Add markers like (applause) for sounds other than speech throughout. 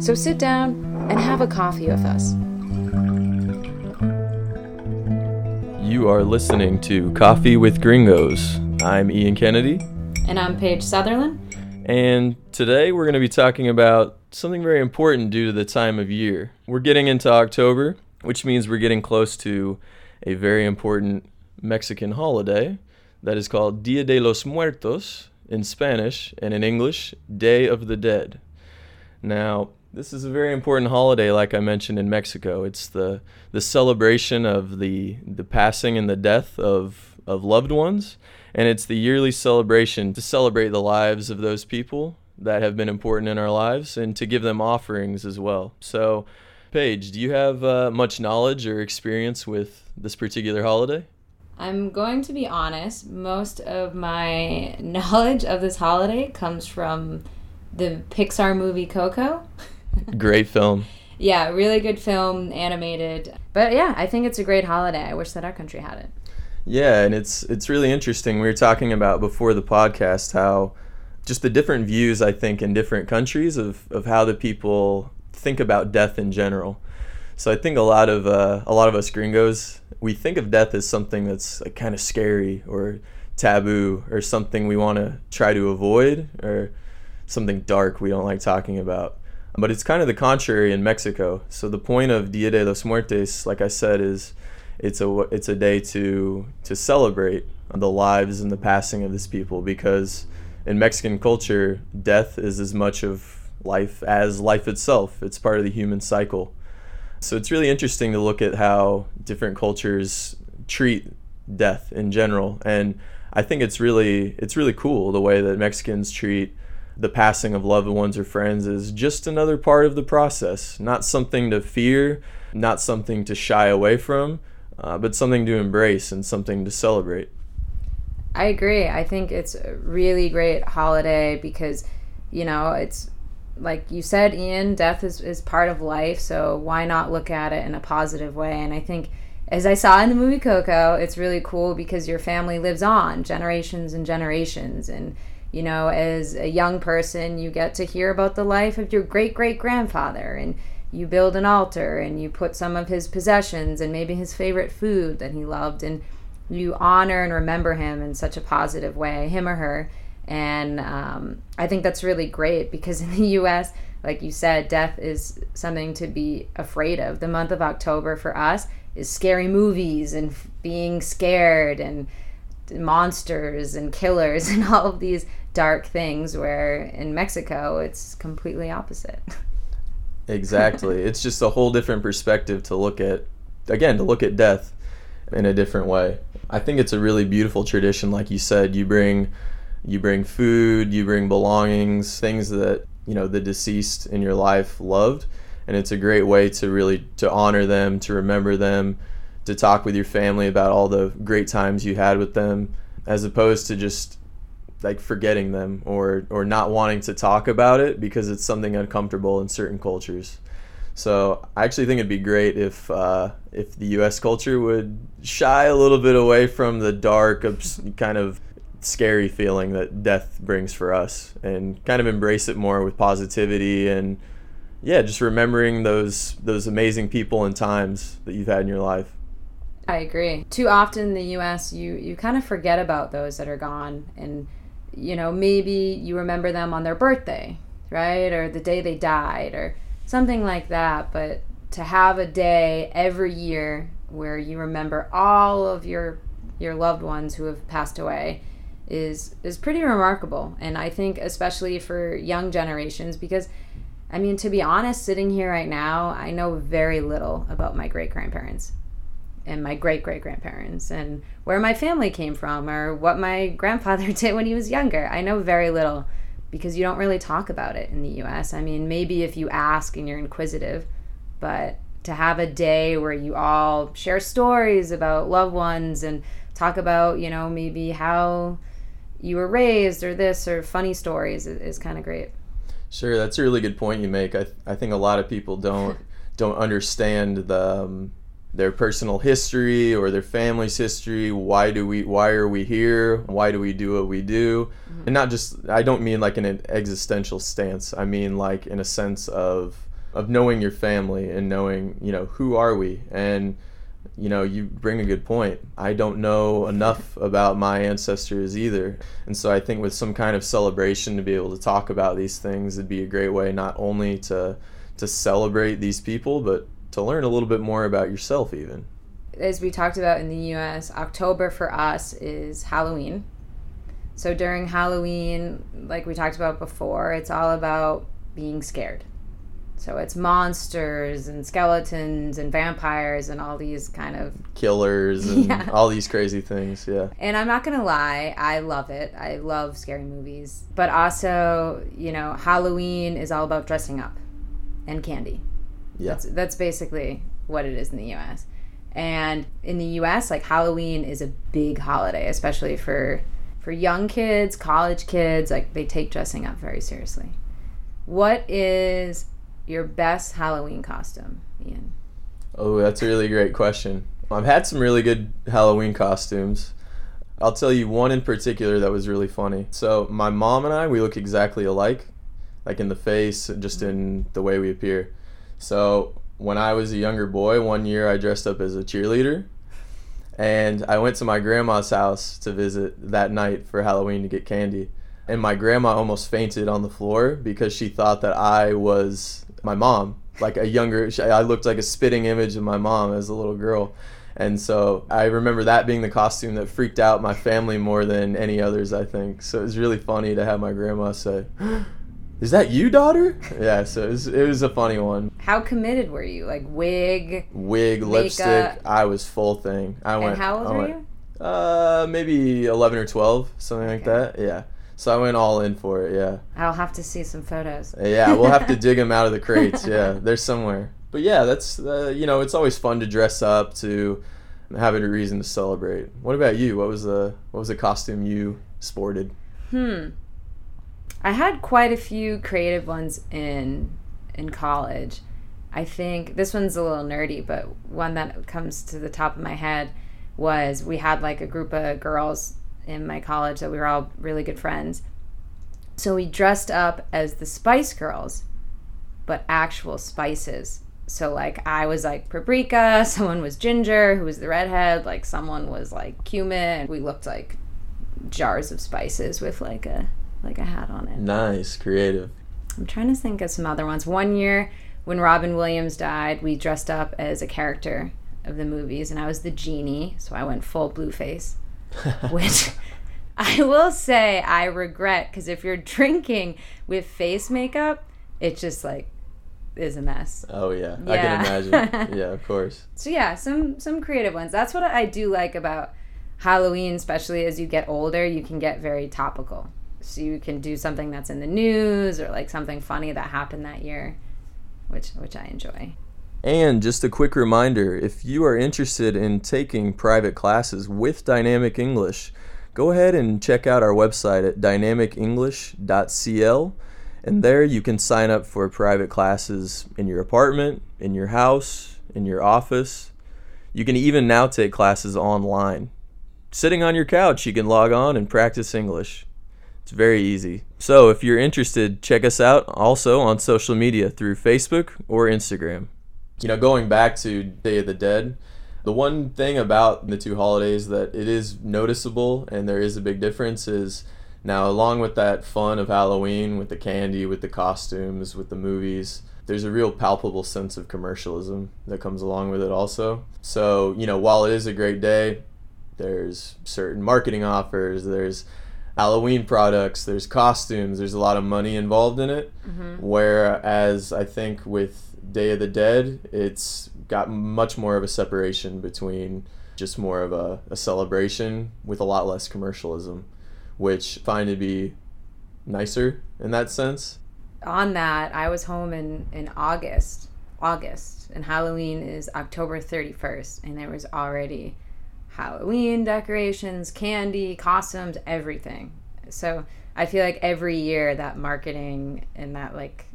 So sit down and have a coffee with us. You are listening to Coffee with Gringos. I'm Ian Kennedy, And I'm Paige Sutherland. and today we're going to be talking about something very important due to the time of year. We're getting into October, which means we're getting close to a very important Mexican holiday that is called Dia de los Muertos in Spanish, and in English, Day of the Dead. Now, this is a very important holiday, like I mentioned in Mexico. It's the the celebration of the the passing and the death of of loved ones, and it's the yearly celebration to celebrate the lives of those people that have been important in our lives, and to give them offerings as well. So, Paige, do you have uh, much knowledge or experience with this particular holiday? I'm going to be honest, most of my (laughs) knowledge of this holiday comes from the Pixar movie Coco. (laughs) (laughs) Great film. Yeah, really good film, animated. But yeah, I think it's a great holiday. I wish that our country had it. Yeah, and it's it's really interesting. We were talking about before the podcast how just the different views I think in different countries of, of how the people think about death in general. So I think a lot of uh, a lot of us gringos we think of death as something that's like kind of scary or taboo or something we want to try to avoid or something dark we don't like talking about. But it's kind of the contrary in Mexico. So the point of Dia de los Muertos, like I said, is it's a it's a day to to celebrate the lives and the passing of these people because in Mexican culture, death is as much of life as life itself. It's part of the human cycle. So it's really interesting to look at how different cultures treat death in general, and I think it's really it's really cool the way that Mexicans treat the passing of loved ones or friends is just another part of the process, not something to fear, not something to shy away from, uh, but something to embrace and something to celebrate. I agree. I think it's a really great holiday because, you know, it's like you said, Ian, death is, is part of life. So why not look at it in a positive way? And I think, as I saw in the movie Coco, it's really cool because your family lives on generations and generations. And, you know, as a young person, you get to hear about the life of your great great grandfather. And you build an altar and you put some of his possessions and maybe his favorite food that he loved. And you honor and remember him in such a positive way, him or her. And um, I think that's really great because (laughs) in the US, like you said, death is something to be afraid of. The month of October for us is scary movies and being scared and monsters and killers (laughs) and all of these dark things, where in Mexico, it's completely opposite. Exactly. (laughs) it's just a whole different perspective to look at, again, to look at death in a different way. I think it's a really beautiful tradition. Like you said, you bring, you bring food, you bring belongings, things that you know the deceased in your life loved, and it's a great way to really to honor them, to remember them, to talk with your family about all the great times you had with them, as opposed to just like forgetting them or or not wanting to talk about it because it's something uncomfortable in certain cultures. So I actually think it'd be great if uh, if the U.S. culture would shy a little bit away from the dark, kind of scary feeling that death brings for us, and kind of embrace it more with positivity and yeah, just remembering those those amazing people and times that you've had in your life. I agree. Too often in the US you you kind of forget about those that are gone and you know, maybe you remember them on their birthday, right? Or the day they died or something like that, but to have a day every year where you remember all of your your loved ones who have passed away is is pretty remarkable. And I think especially for young generations because I mean to be honest sitting here right now I know very little about my great grandparents and my great great grandparents and where my family came from or what my (laughs) grandfather did when he was younger. I know very little because you don't really talk about it in the US. I mean, maybe if you ask and you're inquisitive, but to have a day where you all share stories about loved ones and talk about, you know, maybe how you were raised or this or funny stories is, is kind of great. Sure, that's a really good point you make. I, I think a lot of people don't don't understand the um, their personal history or their family's history. Why do we? Why are we here? Why do we do what we do? Mm-hmm. And not just. I don't mean like in an existential stance. I mean like in a sense of of knowing your family and knowing you know who are we and you know, you bring a good point. I don't know enough about my ancestors either. And so I think with some kind of celebration to be able to talk about these things it'd be a great way not only to to celebrate these people, but to learn a little bit more about yourself even. As we talked about in the US, October for us is Halloween. So during Halloween, like we talked about before, it's all about being scared so it's monsters and skeletons and vampires and all these kind of killers and (laughs) yeah. all these crazy things. Yeah. And I'm not going to lie, I love it. I love scary movies. But also, you know, Halloween is all about dressing up and candy. Yeah. That's that's basically what it is in the US. And in the US, like Halloween is a big holiday, especially for for young kids, college kids, like they take dressing up very seriously. What is your best Halloween costume, Ian? Oh, that's a really great question. I've had some really good Halloween costumes. I'll tell you one in particular that was really funny. So, my mom and I, we look exactly alike, like in the face, just mm-hmm. in the way we appear. So, when I was a younger boy, one year I dressed up as a cheerleader. And I went to my grandma's house to visit that night for Halloween to get candy. And my grandma almost fainted on the floor because she thought that I was my mom, like a younger. I looked like a spitting image of my mom as a little girl. And so I remember that being the costume that freaked out my family more than any others, I think. So it was really funny to have my grandma say, (gasps) Is that you, daughter? Yeah, so it was, it was a funny one. How committed were you? Like wig? Wig, makeup. lipstick. I was full thing. I went. and how old I were went, you? Uh, maybe 11 or 12, something okay. like that. Yeah. So I went all in for it. Yeah. I'll have to see some photos. Yeah, we'll have to (laughs) dig them out of the crates. Yeah, (laughs) they're somewhere. But yeah, that's uh, you know, it's always fun to dress up to have a reason to celebrate. What about you? What was the what was the costume you sported? Hmm. I had quite a few creative ones in in college. I think this one's a little nerdy, but one that comes to the top of my head was we had like a group of girls in my college that we were all really good friends. So we dressed up as the Spice Girls, but actual spices. So like I was like paprika, (laughs) someone was ginger, who was the redhead, like someone was like cumin. We looked like jars of spices with like a like a hat on it. Nice, creative. I'm trying to think of some other ones. One year when Robin Williams died, we dressed up as a character of the movies and I was the genie, so I went full blue face. (laughs) which I will say I regret because if you're (laughs) drinking with face makeup, it just like is a mess. Oh yeah, yeah. I can imagine. (laughs) yeah, of course. So yeah, some some creative ones. That's what I do like about Halloween, especially as you get older. You can get very topical. So you can do something that's in the news or like something funny that happened that year, which which I enjoy. And just a quick reminder if you are interested in taking private classes with Dynamic English, go ahead and check out our website at dynamicenglish.cl. And there you can sign up for private classes in your apartment, in your house, in your office. You can even now take classes online. Sitting on your couch, you can log on and practice English. It's very easy. So if you're interested, check us out also on social media through Facebook or Instagram you know, going back to Day of the Dead, the one thing about the two holidays that it is noticeable and there is a big difference is now, along with that fun of Halloween, with the candy, with the costumes, with the movies, there's a real palpable sense of commercialism that comes along with it also. So, you know, while it is a great day, there's certain marketing offers, there's Halloween products, there's costumes, there's a lot of money involved in it. Mm-hmm. Whereas I think with Day of the Dead, it's got much more of a separation between just more of a, a celebration with a lot less commercialism, which I find to be nicer in that sense. On that, I was home in in August, August, and Halloween is October 31st, and there was already Halloween decorations, candy, costumes, everything. So I feel like every year that marketing and that like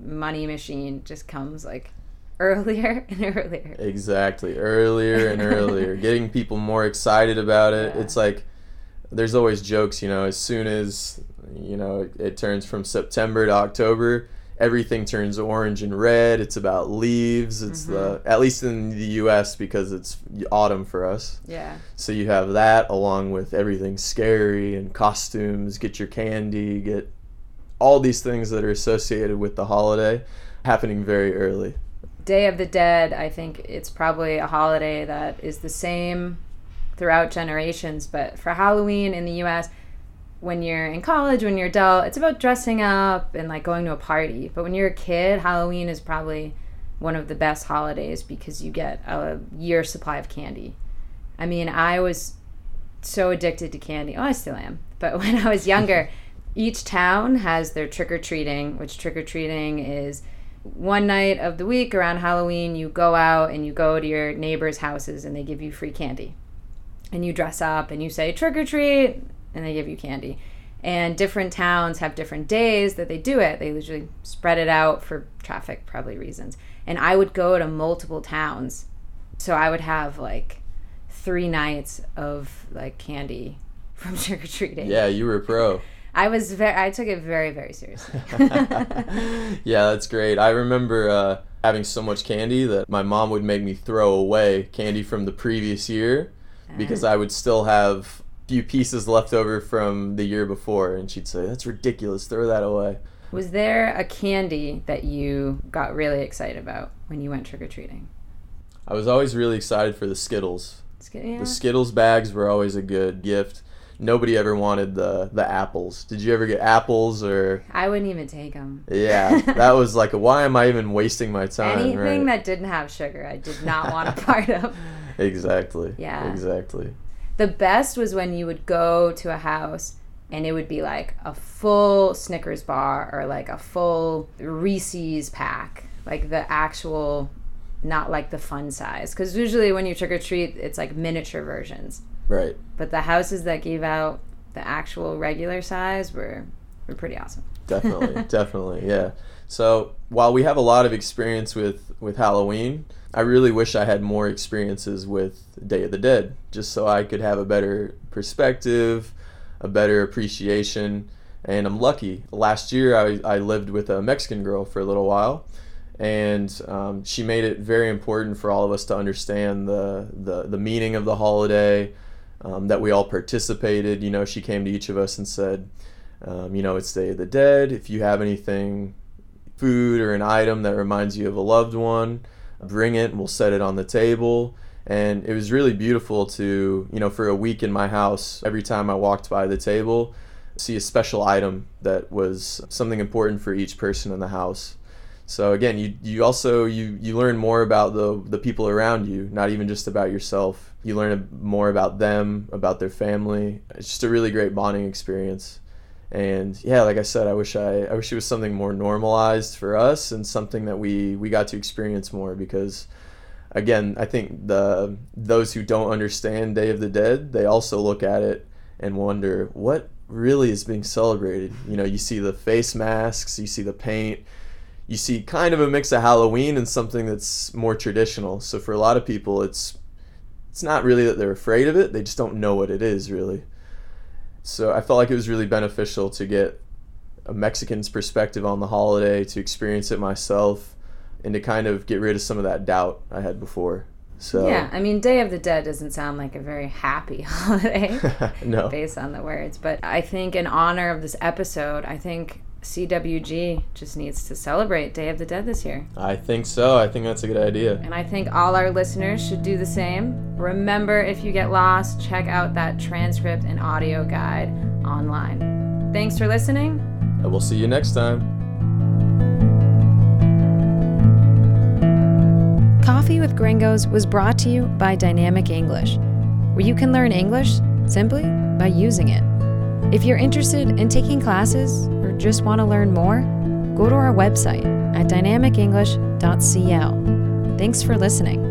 money machine just comes like (laughs) earlier and earlier. Exactly. Earlier and earlier. (laughs) Getting people more excited about it. Yeah. It's like there's always jokes, you know, as soon as, you know, it, it turns from September to October, everything turns orange and red. It's about leaves. It's the, mm-hmm. at least in the US because it's autumn for us. Yeah. So you have that along with everything scary and costumes, get your candy, get all these things that are associated with the holiday happening very early. Day of the Dead, I think it's probably a holiday that is the same throughout generations, but for Halloween in the US, when you're in college, when you're adult, it's about dressing up and like going to a party. But when you're a kid, Halloween is probably one of the best holidays because you get a year supply of candy. I mean, I was so addicted to candy. Oh, I still am. But (laughs) when I was younger, (laughs) each town has their trick or treating, which trick or treating is one night of the week around Halloween, you go out and you go to your neighbors' houses and they give you free candy. And you dress up and you say trick or treat and they give you candy. And different towns have different days that they do it. They usually spread it out for traffic, probably reasons. And I would go to multiple towns. So I would have like three nights of like candy (laughs) from trick or treating. Yeah, you were a pro. I was very, I took it very, very seriously. (laughs) yeah, that's great. I remember uh, having so much candy that my mom would make me throw away candy from the previous year because I would still have few pieces left over from the year before, and she'd say, "That's ridiculous. Throw that away." Was there a candy that you got really excited about when you went trick or treating? I was always really excited for the Skittles. Yeah. The Skittles bags were always a good gift. Nobody ever wanted the the apples. Did you ever get apples or? I wouldn't even take them. Yeah, (laughs) that was like, why am I even wasting my time? Anything right? that didn't have sugar, I did not want a part of. (laughs) Exactly. Yeah. Exactly. The best was when you would go to a house and it would be like a full Snickers bar or like a full Reese's pack, like the actual, not like the fun size. Because usually when you trick or treat, it's like miniature versions. Right. But the houses that gave out the actual regular size were were pretty awesome. Definitely. (laughs) definitely. Yeah. So while we have a lot of experience with with Halloween, I really wish I had more experiences with Day of the Dead, just so I could have a better perspective, a better appreciation. And I'm lucky. Last year, I, I lived with a Mexican girl for a little while, and um, she made it very important for all of us to understand the the, the meaning of the holiday. Um, that we all participated. You know, she came to each of us and said, um, you know, it's Day of the Dead. If you have anything, food or an item that reminds you of a loved one, bring it and we'll set it on the table. And it was really beautiful to, you know, for a week in my house, every time I walked by the table, see a special item that was something important for each person in the house. So again, you, you also you, you learn more about the the people around you, not even just about yourself. You learn more about them, about their family. It's just a really great bonding experience. And yeah, like I said, I wish I, I wish it was something more normalized for us and something that we, we got to experience more because again, I think the those who don't understand Day of the Dead, they also look at it and wonder what really is being celebrated. You know, you see the face masks, you see the paint, you see kind of a mix of Halloween and something that's more traditional. So for a lot of people, it's it's not really that they're afraid of it; they just don't know what it is really. So I felt like it was really beneficial to get a Mexican's perspective on the holiday, to experience it myself, and to kind of get rid of some of that doubt I had before. So Yeah, I mean, Day of the Dead doesn't sound like a very happy (laughs) holiday (laughs) no, based on the words, but I think in honor of this episode, I think CWG just needs to celebrate Day of the Dead this year. I think so. I think that's a good idea. And I think all our listeners should do the same. Remember, if you get lost, check out that transcript and audio guide online. Thanks for listening. And we'll see you next time. Coffee with Gringos was brought to you by Dynamic English, where you can learn English simply by using it. If you're interested in taking classes or just want to learn more, go to our website at dynamicenglish.cl. Thanks for listening.